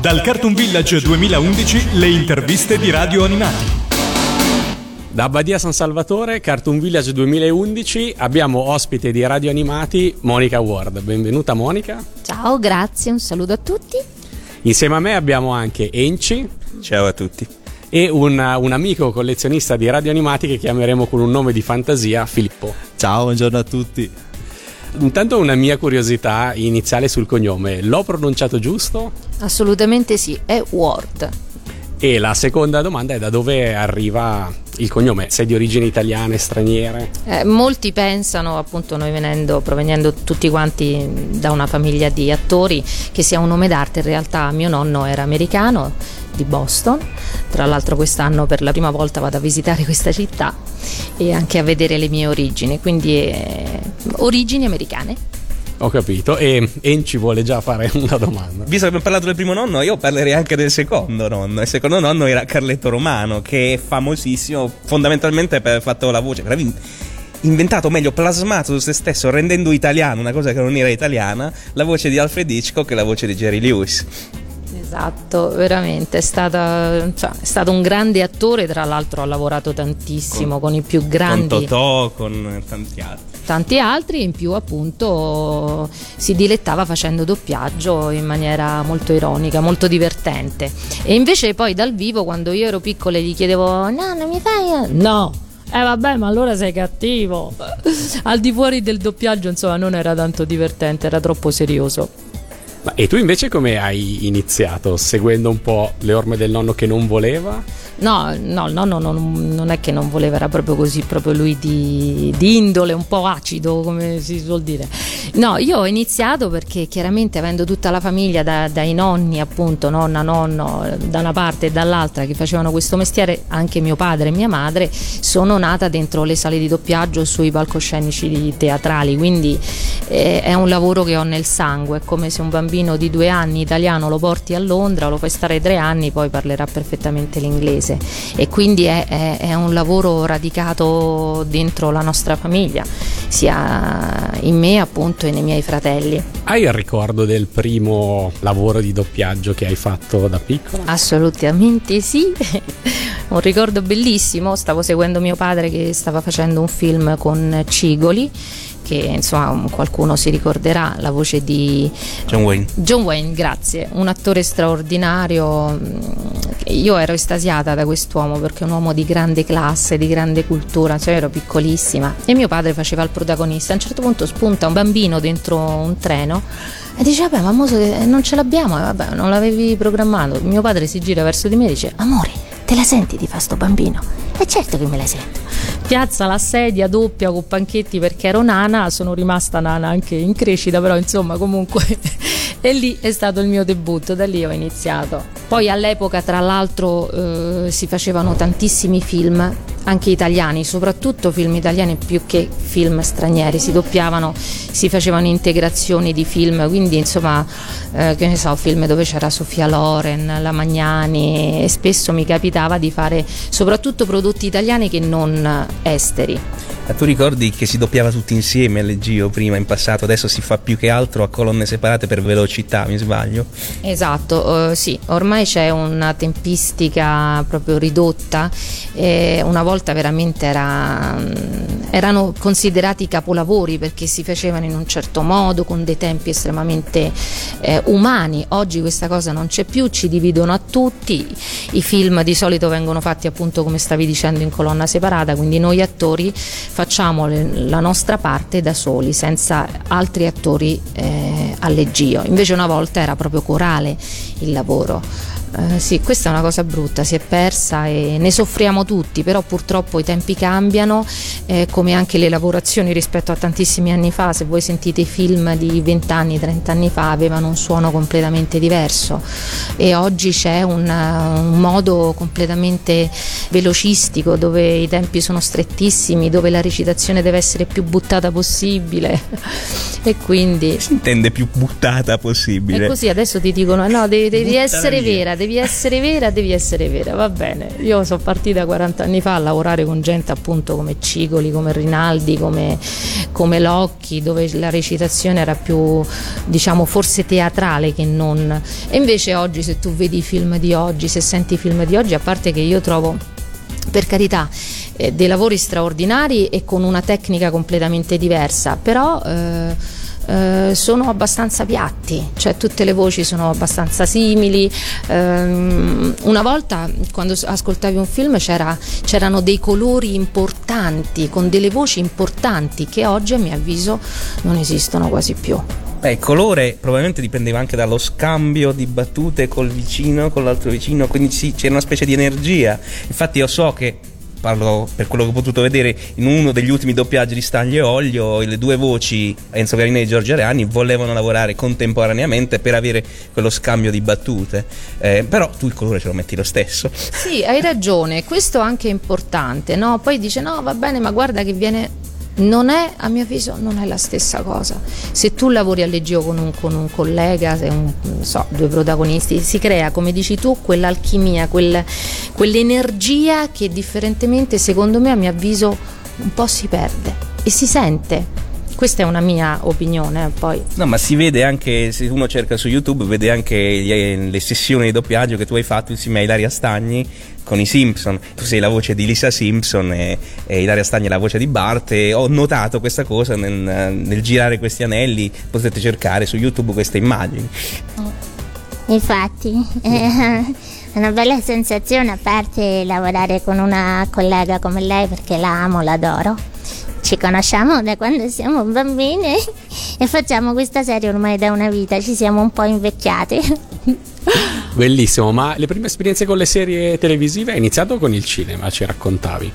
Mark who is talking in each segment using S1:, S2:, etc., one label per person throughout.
S1: Dal Cartoon Village 2011 le interviste di Radio Animati.
S2: Da Abbadia San Salvatore, Cartoon Village 2011, abbiamo ospite di Radio Animati Monica Ward. Benvenuta Monica.
S3: Ciao, grazie, un saluto a tutti.
S2: Insieme a me abbiamo anche Enci.
S4: Ciao a tutti.
S2: E un, un amico collezionista di Radio Animati che chiameremo con un nome di fantasia, Filippo.
S5: Ciao, buongiorno a tutti.
S2: Intanto una mia curiosità iniziale sul cognome, l'ho pronunciato giusto?
S3: Assolutamente sì, è Ward.
S2: E la seconda domanda è da dove arriva il cognome? Se è di origini italiane, straniere?
S3: Eh, molti pensano, appunto, noi venendo, provenendo tutti quanti da una famiglia di attori, che sia un nome d'arte. In realtà mio nonno era americano di Boston. Tra l'altro quest'anno per la prima volta vado a visitare questa città e anche a vedere le mie origini, quindi eh, origini americane.
S2: Ho capito, e Enci vuole già fare una domanda.
S4: Visto che abbiamo parlato del primo nonno, io parlerei anche del secondo nonno. Il secondo nonno era Carletto Romano, che è famosissimo fondamentalmente per aver fatto la voce. Per inventato, meglio, plasmato su se stesso, rendendo italiano una cosa che non era italiana, la voce di Alfred Hitchcock e la voce di Jerry Lewis.
S3: Esatto, veramente, è, stata, cioè, è, stato un grande attore, tra l'altro ha lavorato tantissimo con, con i più grandi.
S4: Con Totò, con tanti altri
S3: tanti altri in più appunto si dilettava facendo doppiaggio in maniera molto ironica, molto divertente. E invece poi dal vivo quando io ero piccola gli chiedevo no, non mi fai... No! Eh vabbè, ma allora sei cattivo. Al di fuori del doppiaggio, insomma, non era tanto divertente, era troppo serioso.
S2: Ma e tu invece come hai iniziato? Seguendo un po' le orme del nonno che non voleva?
S3: No, no, il nonno non, non, è che non voleva, era proprio così, proprio lui di, di, indole, un po' acido, come si suol dire. No, io ho iniziato perché chiaramente avendo tutta la famiglia, da, dai nonni appunto, nonna, nonno, da una parte e dall'altra che facevano questo mestiere, anche mio padre e mia madre, sono nata dentro le sale di doppiaggio sui palcoscenici teatrali, quindi eh, è un lavoro che ho nel sangue, è come se un bambino di due anni italiano lo porti a Londra, lo fai stare tre anni, poi parlerà perfettamente l'inglese e quindi è, è, è un lavoro radicato dentro la nostra famiglia, sia in me appunto e nei miei fratelli.
S2: Hai il ricordo del primo lavoro di doppiaggio che hai fatto da piccola?
S3: Assolutamente sì, un ricordo bellissimo, stavo seguendo mio padre che stava facendo un film con Cigoli che insomma qualcuno si ricorderà, la voce di
S4: John Wayne.
S3: John Wayne, grazie, un attore straordinario. Io ero estasiata da quest'uomo perché è un uomo di grande classe, di grande cultura, cioè ero piccolissima e mio padre faceva il protagonista. A un certo punto spunta un bambino dentro un treno e dice vabbè ma non ce l'abbiamo, vabbè non l'avevi programmato. Mio padre si gira verso di me e dice amore, te la senti di fa sto bambino? E certo che me la sento piazza la sedia doppia con panchetti perché ero nana, sono rimasta nana anche in crescita, però insomma comunque e lì è stato il mio debutto, da lì ho iniziato. Poi all'epoca tra l'altro eh, si facevano tantissimi film anche italiani, soprattutto film italiani più che film stranieri, si doppiavano, si facevano integrazioni di film, quindi insomma, eh, che ne so, film dove c'era Sofia Loren, La Magnani e spesso mi capitava di fare soprattutto prodotti italiani che non esteri.
S4: Ma tu ricordi che si doppiava tutti insieme alle Gio prima in passato, adesso si fa più che altro a colonne separate per velocità, mi sbaglio?
S3: Esatto, uh, sì, ormai c'è una tempistica proprio ridotta, e una volta veramente era, mm, erano considerati capolavori perché si facevano in un certo modo, con dei tempi estremamente eh, umani, oggi questa cosa non c'è più, ci dividono a tutti, i film di solito vengono fatti appunto come stavi dicendo in colonna separata, quindi noi attori facciamo la nostra parte da soli, senza altri attori eh, allegio. Invece una volta era proprio corale il lavoro. Eh, sì, questa è una cosa brutta, si è persa e ne soffriamo tutti, però purtroppo i tempi cambiano, eh, come anche le lavorazioni rispetto a tantissimi anni fa, se voi sentite i film di 20 anni, 30 anni fa avevano un suono completamente diverso e oggi c'è un, un modo completamente velocistico dove i tempi sono strettissimi, dove la recitazione deve essere più buttata possibile e quindi...
S4: Si intende più buttata possibile.
S3: E così adesso ti dicono no, devi, devi essere via. vera, devi essere vera, devi essere vera, va bene. Io sono partita 40 anni fa a lavorare con gente appunto come Cigoli, come Rinaldi, come, come Locchi, dove la recitazione era più, diciamo, forse teatrale che non. E invece oggi se tu vedi i film di oggi, se senti i film di oggi, a parte che io trovo per carità eh, dei lavori straordinari e con una tecnica completamente diversa, però eh, eh, sono abbastanza piatti, cioè tutte le voci sono abbastanza simili. Um, una volta quando ascoltavi un film c'era, c'erano dei colori importanti, con delle voci importanti che oggi a mio avviso non esistono quasi più.
S4: Beh, il colore probabilmente dipendeva anche dallo scambio di battute col vicino, con l'altro vicino, quindi sì, c'era una specie di energia. Infatti io so che parlo per quello che ho potuto vedere in uno degli ultimi doppiaggi di Stagli e Olio le due voci Enzo Garinelli e Giorgio Areani volevano lavorare contemporaneamente per avere quello scambio di battute eh, però tu il colore ce lo metti lo stesso
S3: sì hai ragione questo anche è importante no? poi dice no va bene ma guarda che viene non è, a mio avviso, non è la stessa cosa. Se tu lavori a leggio con un, con un collega, un, so, due protagonisti, si crea, come dici tu, quell'alchimia, quel, quell'energia che differentemente, secondo me, a mio avviso, un po' si perde e si sente. Questa è una mia opinione, eh, poi.
S4: No, ma si vede anche, se uno cerca su YouTube, vede anche le sessioni di doppiaggio che tu hai fatto insieme a Ilaria Stagni con i Simpson. Tu sei la voce di Lisa Simpson e, e Ilaria Stagni è la voce di Bart e ho notato questa cosa nel, nel girare questi anelli. Potete cercare su YouTube queste immagini.
S5: Infatti, è una bella sensazione a parte lavorare con una collega come lei perché la amo, l'adoro ci conosciamo da quando siamo bambine e facciamo questa serie ormai da una vita, ci siamo un po' invecchiate.
S2: Bellissimo, ma le prime esperienze con le serie televisive hai iniziato con il cinema, ci raccontavi.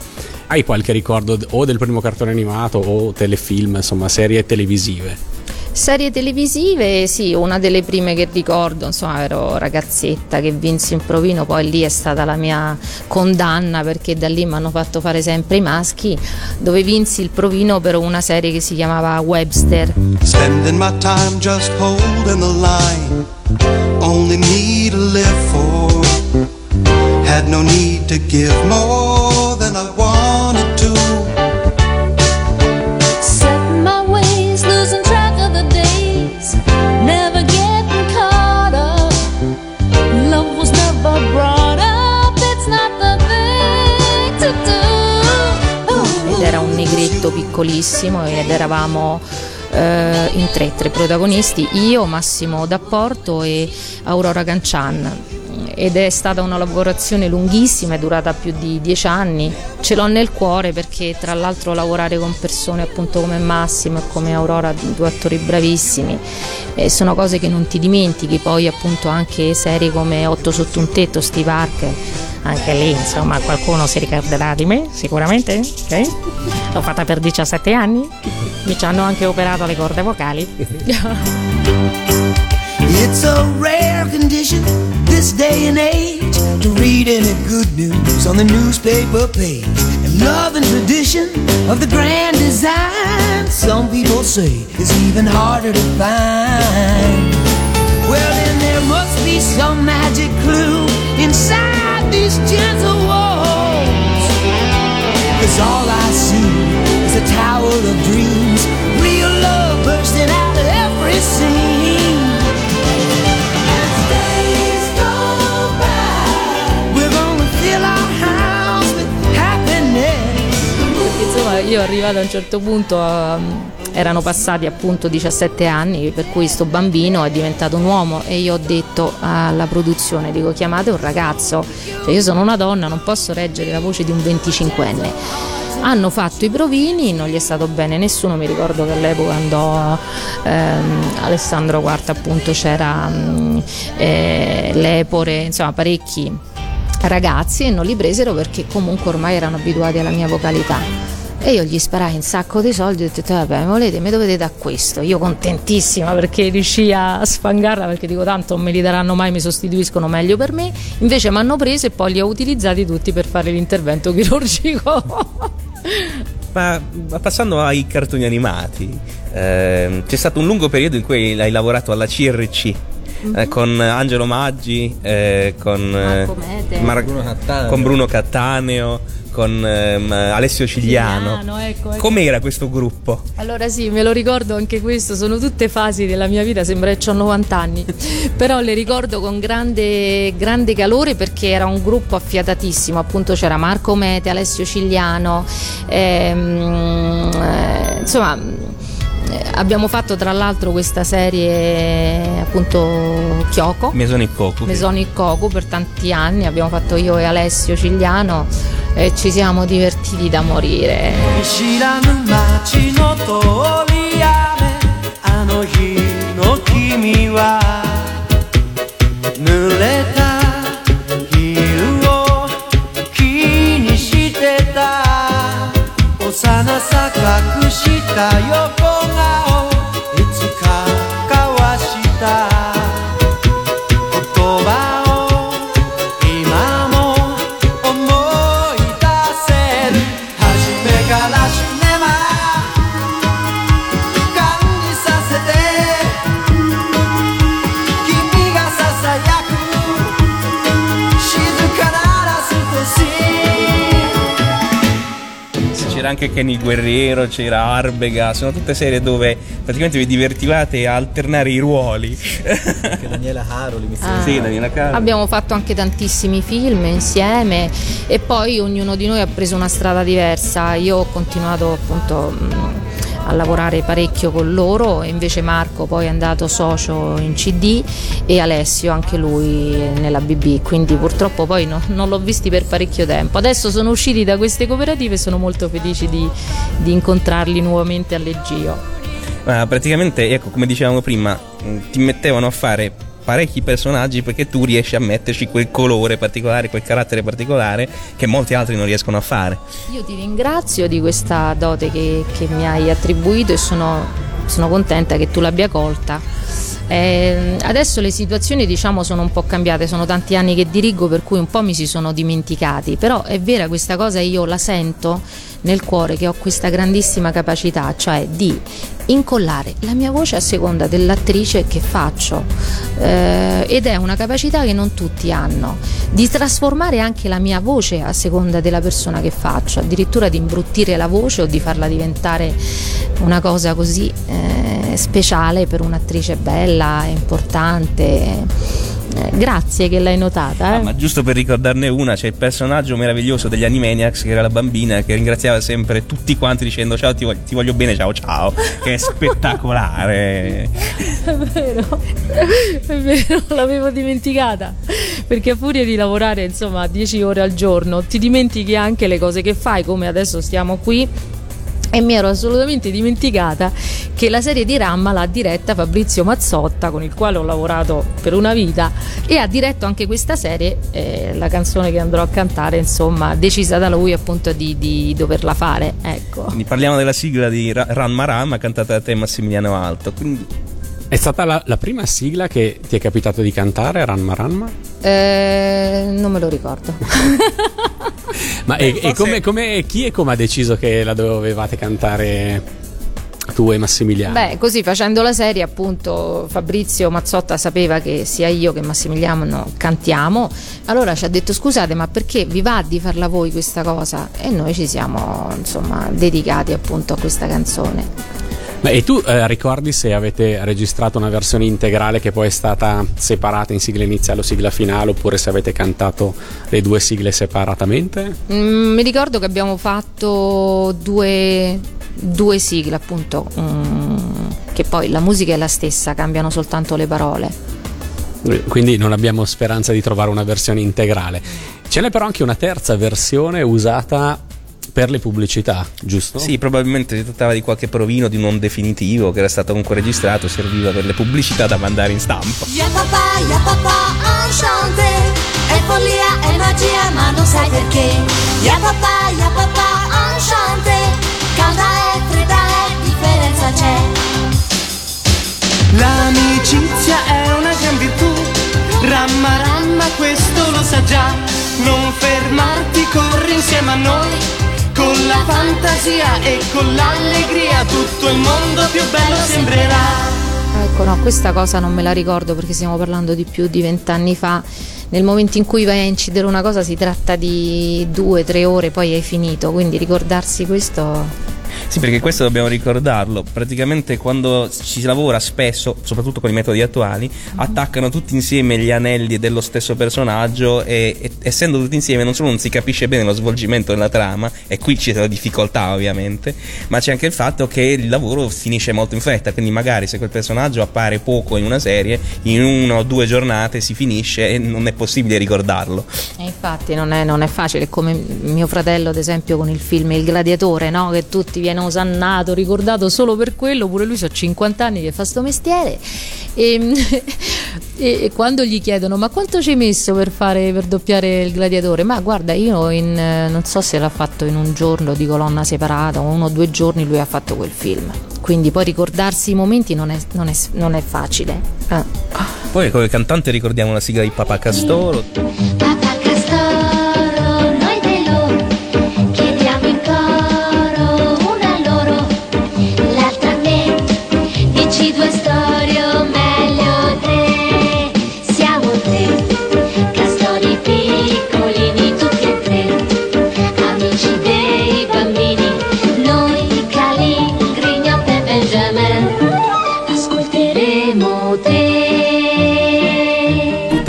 S2: Hai qualche ricordo o del primo cartone animato o telefilm, insomma, serie televisive?
S3: Serie televisive, sì, una delle prime che ricordo, insomma, ero ragazzetta che vinsi un provino, poi lì è stata la mia condanna perché da lì mi hanno fatto fare sempre i maschi, dove vinsi il provino per una serie che si chiamava Webster. Spending my time just holding the line, eravamo eh, in tre, tre protagonisti, io, Massimo D'Apporto e Aurora Cancian ed è stata una lavorazione lunghissima, è durata più di dieci anni. Ce l'ho nel cuore perché tra l'altro lavorare con persone appunto come Massimo e come Aurora, due attori bravissimi, eh, sono cose che non ti dimentichi, poi appunto anche serie come Otto sotto un tetto, Steve Harker, anche lì insomma qualcuno si ricorderà di me sicuramente, okay? l'ho fatta per 17 anni, mi ci hanno anche operato le corde vocali. It's a rare condition this day and age to read any good news on the newspaper page. And love and tradition of the grand design, some people say is even harder to find. Well, then there must be some magic clue inside these gentle walls. Cause all I see a tower of dreams, real love bursting out of every scene. insomma io arrivata a un certo punto um, erano passati appunto 17 anni per cui sto bambino è diventato un uomo e io ho detto alla produzione dico chiamate un ragazzo. Cioè io sono una donna non posso reggere la voce di un 25enne hanno fatto i provini, non gli è stato bene nessuno, mi ricordo che all'epoca andò ehm, Alessandro Quarta appunto c'era mm, eh, Lepore, insomma parecchi ragazzi e non li presero perché comunque ormai erano abituati alla mia vocalità. E io gli sparai un sacco di soldi e ho detto, vabbè, volete, mi dovete da questo. Io contentissima perché riuscii a sfangarla perché dico tanto non me li daranno mai, mi sostituiscono meglio per me. Invece mi hanno preso e poi li ho utilizzati tutti per fare l'intervento chirurgico.
S4: Ma, ma, passando ai cartoni animati, eh, c'è stato un lungo periodo in cui hai lavorato alla CRC eh, con Angelo Maggi, eh, con, eh,
S3: Marco Mete.
S4: Mar-
S6: Bruno Cattaneo.
S4: con Bruno Cattaneo, con ehm, Alessio Cigliano.
S3: Cigliano, ecco, ecco.
S4: Com'era questo gruppo?
S3: Allora sì, me lo ricordo anche questo, sono tutte fasi della mia vita, sembra che ho 90 anni, però le ricordo con grande, grande calore perché era un gruppo affiatatissimo, appunto c'era Marco Mete, Alessio Cigliano, ehm, eh, insomma abbiamo fatto tra l'altro questa serie appunto Kyoko.
S4: Mesoni Koku.
S3: Mesonic Koku per tanti anni, abbiamo fatto io e Alessio Cigliano e ci siamo divertiti da morire.
S7: ーン
S4: C'era anche Kenny Guerriero, c'era Arbega, sono tutte serie dove praticamente vi divertivate a alternare i ruoli.
S6: Anche Daniela Haroli mi
S3: Ah.
S4: Sì, Daniela Caro.
S3: Abbiamo fatto anche tantissimi film insieme e poi ognuno di noi ha preso una strada diversa. Io ho continuato appunto mh, a lavorare parecchio con loro invece Marco poi è andato socio in CD e Alessio anche lui nella BB, quindi purtroppo poi no- non l'ho visti per parecchio tempo. Adesso sono usciti da queste cooperative e sono molto felici di, di incontrarli nuovamente a Leggio.
S4: Ma praticamente, ecco, come dicevamo prima, mh, ti mettevano a fare parecchi personaggi perché tu riesci a metterci quel colore particolare, quel carattere particolare che molti altri non riescono a fare.
S3: Io ti ringrazio di questa dote che, che mi hai attribuito e sono, sono contenta che tu l'abbia colta. Eh, adesso le situazioni diciamo sono un po' cambiate, sono tanti anni che dirigo per cui un po' mi si sono dimenticati, però è vera questa cosa io la sento nel cuore che ho questa grandissima capacità, cioè di incollare la mia voce a seconda dell'attrice che faccio. Eh, ed è una capacità che non tutti hanno, di trasformare anche la mia voce a seconda della persona che faccio, addirittura di imbruttire la voce o di farla diventare una cosa così eh, speciale per un'attrice bella, importante. Eh, grazie che l'hai notata.
S4: Ah,
S3: eh.
S4: ma giusto per ricordarne una, c'è il personaggio meraviglioso degli Animaniacs che era la bambina che ringraziava sempre tutti quanti dicendo ciao ti voglio, ti voglio bene, ciao ciao, che è spettacolare.
S3: È vero, è vero, l'avevo dimenticata. Perché a furia di lavorare insomma 10 ore al giorno ti dimentichi anche le cose che fai, come adesso stiamo qui. E mi ero assolutamente dimenticata che la serie di Ramma l'ha diretta Fabrizio Mazzotta, con il quale ho lavorato per una vita, e ha diretto anche questa serie, eh, la canzone che andrò a cantare, insomma, decisa da lui appunto di, di doverla fare. Ecco.
S4: Quindi parliamo della sigla di Ra- Ranma Ramma cantata da te Massimiliano Alto. Quindi
S2: È stata la, la prima sigla che ti è capitato di cantare, Ranma Ranma?
S3: Eh, non me lo ricordo.
S2: Ma e, e come, come- chi e come ha deciso che la dovevate cantare tu e Massimiliano?
S3: Beh, così facendo la serie, appunto, Fabrizio Mazzotta sapeva che sia io che Massimiliano cantiamo. Allora ci ha detto: scusate, ma perché vi va di farla voi questa cosa? E noi ci siamo insomma dedicati appunto a questa canzone.
S2: E tu eh, ricordi se avete registrato una versione integrale che poi è stata separata in sigla iniziale o sigla finale, oppure se avete cantato le due sigle separatamente?
S3: Mm, mi ricordo che abbiamo fatto due, due sigle, appunto, mm, che poi la musica è la stessa, cambiano soltanto le parole.
S2: Quindi non abbiamo speranza di trovare una versione integrale. Ce n'è però anche una terza versione usata per le pubblicità, giusto?
S4: Sì, probabilmente si trattava di qualche provino di non definitivo che era stato comunque registrato, serviva per le pubblicità da mandare in stampa.
S8: Ya papà, ya papà, enchanté È follia, è magia, ma non sai perché Ya papà, ya papà, enchanté Calda e fredda e differenza c'è
S7: L'amicizia è una gran virtù, ramma ramma questo lo sa già. Non fermarti, corri insieme a noi, con la fantasia e con l'allegria tutto il mondo più bello sembrerà.
S3: Ecco, no, questa cosa non me la ricordo perché stiamo parlando di più di vent'anni fa. Nel momento in cui vai a incidere una cosa si tratta di due, tre ore, poi hai finito, quindi ricordarsi questo
S4: Sì, perché questo dobbiamo ricordarlo. Praticamente quando ci si lavora spesso, soprattutto con i metodi attuali, attaccano tutti insieme gli anelli dello stesso personaggio e, e- essendo tutti insieme non solo non si capisce bene lo svolgimento della trama, e qui c'è la difficoltà ovviamente, ma c'è anche il fatto che il lavoro finisce molto in fretta, quindi magari se quel personaggio appare poco in una serie, in una o due giornate si finisce e non è possibile ricordarlo.
S3: E infatti non è, non è facile, come mio fratello ad esempio con il film Il Gladiatore, no? che tutti viene osannato, ricordato solo per quello, pure lui ha 50 anni che fa sto mestiere e, e- quando gli chiedono ma quanto ci hai messo per, fare, per doppiare il Gladiatore? Ma guarda io in, eh, non so se l'ha fatto in un giorno di colonna separata o uno o due giorni lui ha fatto quel film, quindi poi ricordarsi i momenti non è, non è- non è facile. Eh.
S4: Poi come cantante ricordiamo la sigla di Papa.
S8: Papà Castoro,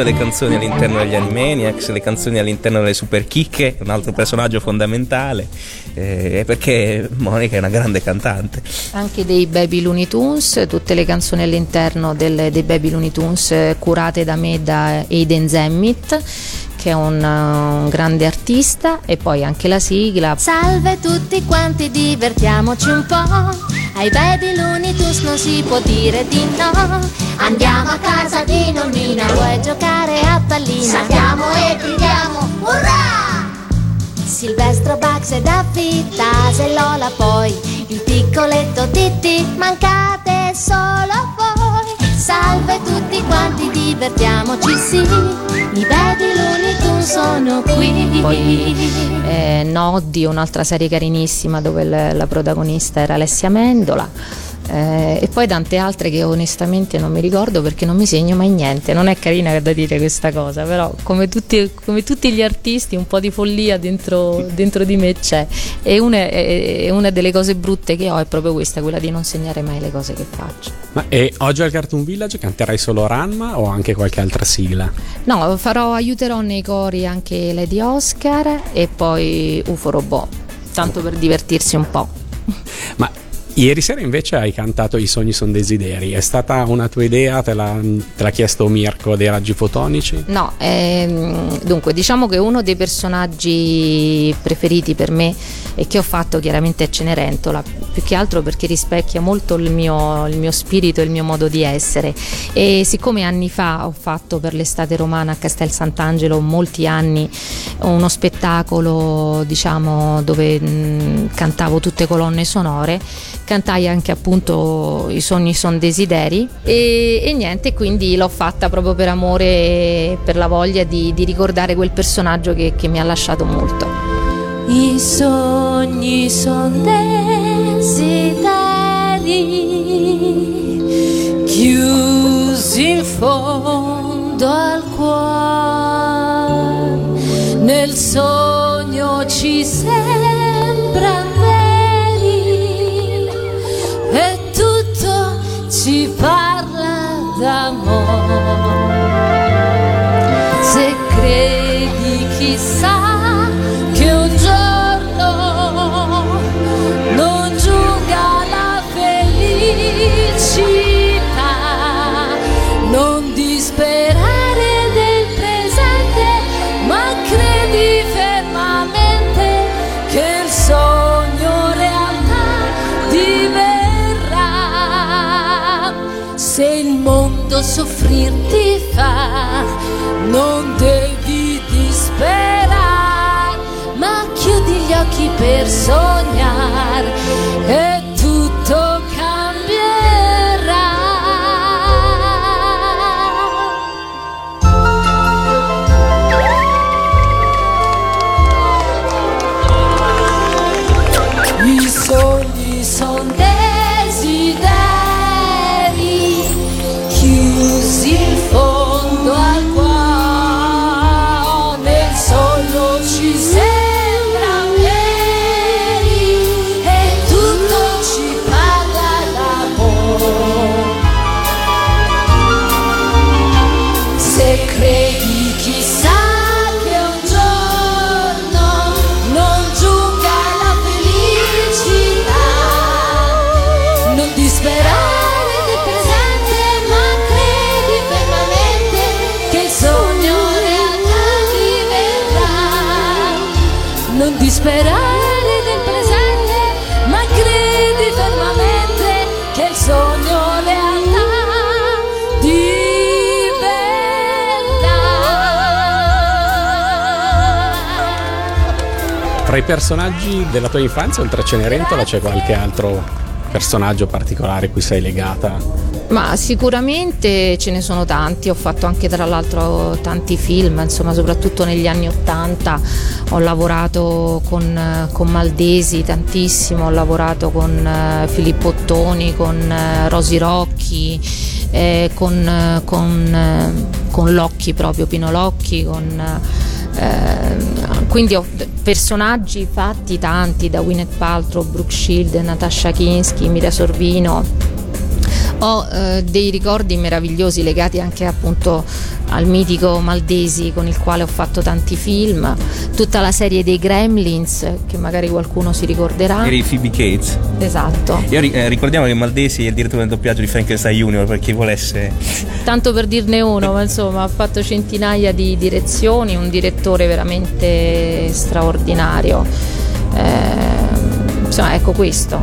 S4: le canzoni all'interno degli Animaniacs, le canzoni all'interno delle Super Chicche, un altro personaggio fondamentale, eh, perché Monica è una grande cantante.
S3: Anche dei Baby Looney Tunes, tutte le canzoni all'interno del- dei Baby Looney Tunes eh, curate da me da Aiden Zemmit che è un, uh, un grande artista e poi anche la sigla
S8: Salve tutti quanti, divertiamoci un po'. Ai baby Tunes non si può dire di no. Andiamo a casa di nonnina, vuoi giocare a pallina? Saltiamo e gridiamo, urrà! Silvestro, Bugs e Daffy, Lola poi, il piccoletto Titti, mancate solo divertiamoci sì, i baby Looney Tunes sono qui.
S3: poi eh, Noddy, un'altra serie carinissima dove la protagonista era Alessia Mendola eh, e poi tante altre che onestamente non mi ricordo perché non mi segno mai niente. Non è carina da dire questa cosa, però come tutti, come tutti gli artisti un po' di follia dentro, dentro di me c'è. E una, e- una delle cose brutte che ho è proprio questa, quella di non segnare mai le cose che faccio.
S2: Ma e oggi al Cartoon Village canterai solo Ranma o anche qualche altra sigla?
S3: No, farò, aiuterò nei cori anche Lady Oscar e poi UFO Robot, tanto per divertirsi un po'.
S2: Ma ieri sera invece hai cantato I sogni sono desideri. È stata una tua idea? Te l'ha, te l'ha chiesto Mirko dei raggi fotonici?
S3: No, ehm, dunque diciamo che uno dei personaggi preferiti per me e che ho fatto chiaramente è Cenerentola, più che altro perché rispecchia molto il mio, il mio spirito e il mio modo di essere. E siccome anni fa ho fatto per l'estate romana a Castel Sant'Angelo molti anni uno spettacolo diciamo dove mh, cantavo tutte colonne sonore, cantai anche appunto I sogni son desideri e, e niente, quindi l'ho fatta proprio per amore e per la voglia di, di ricordare quel personaggio che, che mi ha lasciato molto.
S8: I sogni son desideri chiusi in fondo al cuore. Nel sogno ci sembra so
S2: Tra i personaggi della tua infanzia, oltre a Cenerentola, c'è qualche altro personaggio particolare cui sei legata?
S3: Ma sicuramente ce ne sono tanti, ho fatto anche tra l'altro tanti film, insomma soprattutto negli anni Ottanta ho lavorato con, con Maldesi tantissimo, ho lavorato con eh, Filippo Ottoni, con eh, Rosi Rocchi, eh, con, eh, con, eh, con Locchi proprio, Pino Locchi, con... eh, quindi ho personaggi fatti tanti da Gwyneth Paltrow, Brooke Shield, Natasha Kinski, Mira Sorvino ho eh, dei ricordi meravigliosi legati anche appunto al mitico Maldesi con il quale ho fatto tanti film, tutta la serie dei Gremlins che magari qualcuno si ricorderà.
S4: Eri Phoebe Cates.
S3: Esatto.
S4: Io eh, ricordiamo che Maldesi è il direttore del doppiaggio di Frankenstein Junior per chi volesse.
S3: Tanto per dirne uno, ma insomma ha fatto centinaia di direzioni, un direttore veramente straordinario. Eh, insomma, ecco questo.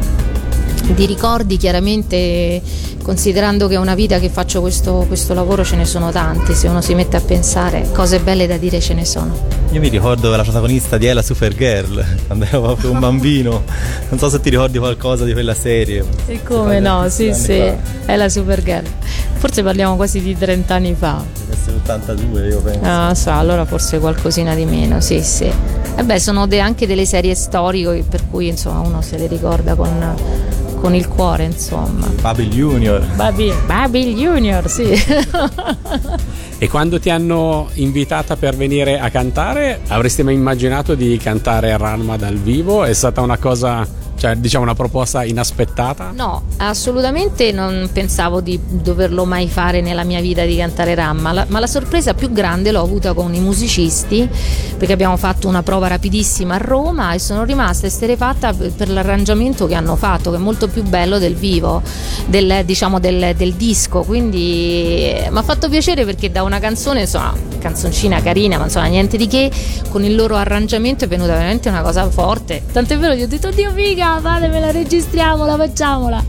S3: Di ricordi chiaramente, considerando che è una vita che faccio questo, questo lavoro, ce ne sono tanti, se uno si mette a pensare, cose belle da dire ce ne sono.
S6: Io mi ricordo la protagonista di Ella Supergirl, quando ero proprio un bambino. Non so se ti ricordi qualcosa di quella serie.
S3: E come no, sì sì,
S6: fa.
S3: è la Supergirl. Forse parliamo quasi di 30 anni fa.
S6: Deve essere 82 io penso.
S3: Ah, so, allora forse qualcosina di meno, sì, sì. E beh, sono de- anche delle serie storiche per cui insomma uno se le ricorda con, con il cuore, insomma.
S6: Babil Junior.
S3: Babi, Babil Junior, sì.
S2: E quando ti hanno invitata per venire a cantare, avresti mai immaginato di cantare Ranma dal vivo? È stata una cosa, cioè diciamo una proposta inaspettata?
S3: No, assolutamente non pensavo di doverlo mai fare nella mia vita di cantare Ramma, la- ma la sorpresa più grande l'ho avuta con i musicisti perché abbiamo fatto una prova rapidissima a Roma e sono rimasta esterefatta per l'arrangiamento che hanno fatto, che è molto più bello del vivo, del, diciamo del, del disco, quindi mi ha fatto piacere perché da una canzone, insomma, canzoncina carina, ma insomma niente di che, con il loro arrangiamento è venuta veramente una cosa forte. Tant'è vero che ho detto, Dio figa, fatemela, registriamola, facciamola.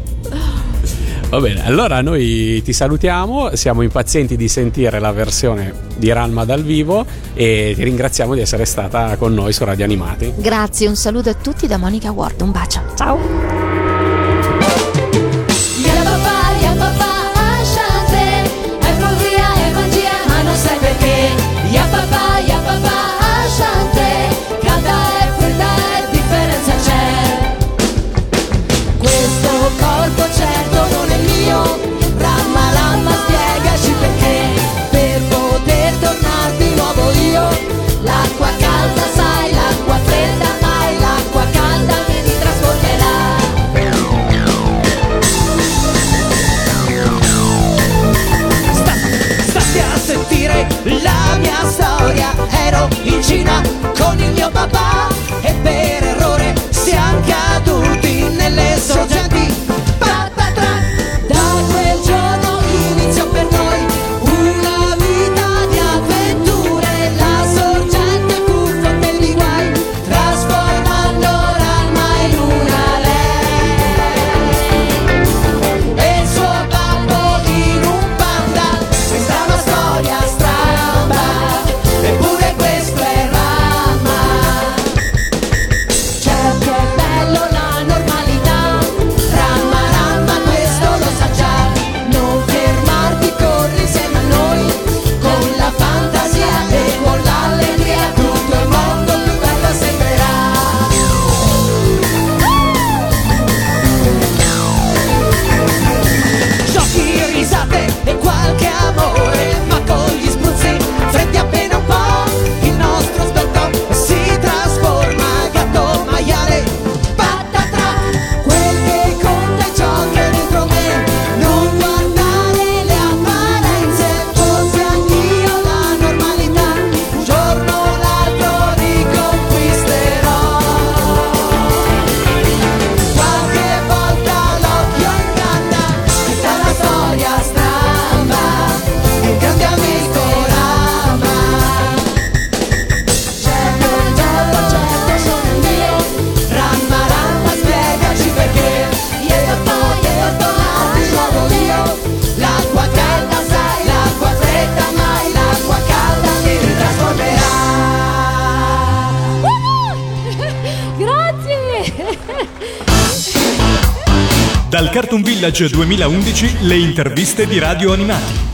S2: Va bene, allora noi ti salutiamo, siamo impazienti di sentire la versione di Ranma dal vivo e ti ringraziamo di essere stata con noi su Radio Animati.
S3: Grazie, un saluto a tutti da Monica Ward, un bacio, ciao!
S1: Cartoon Village 2011 le interviste di Radio Animati.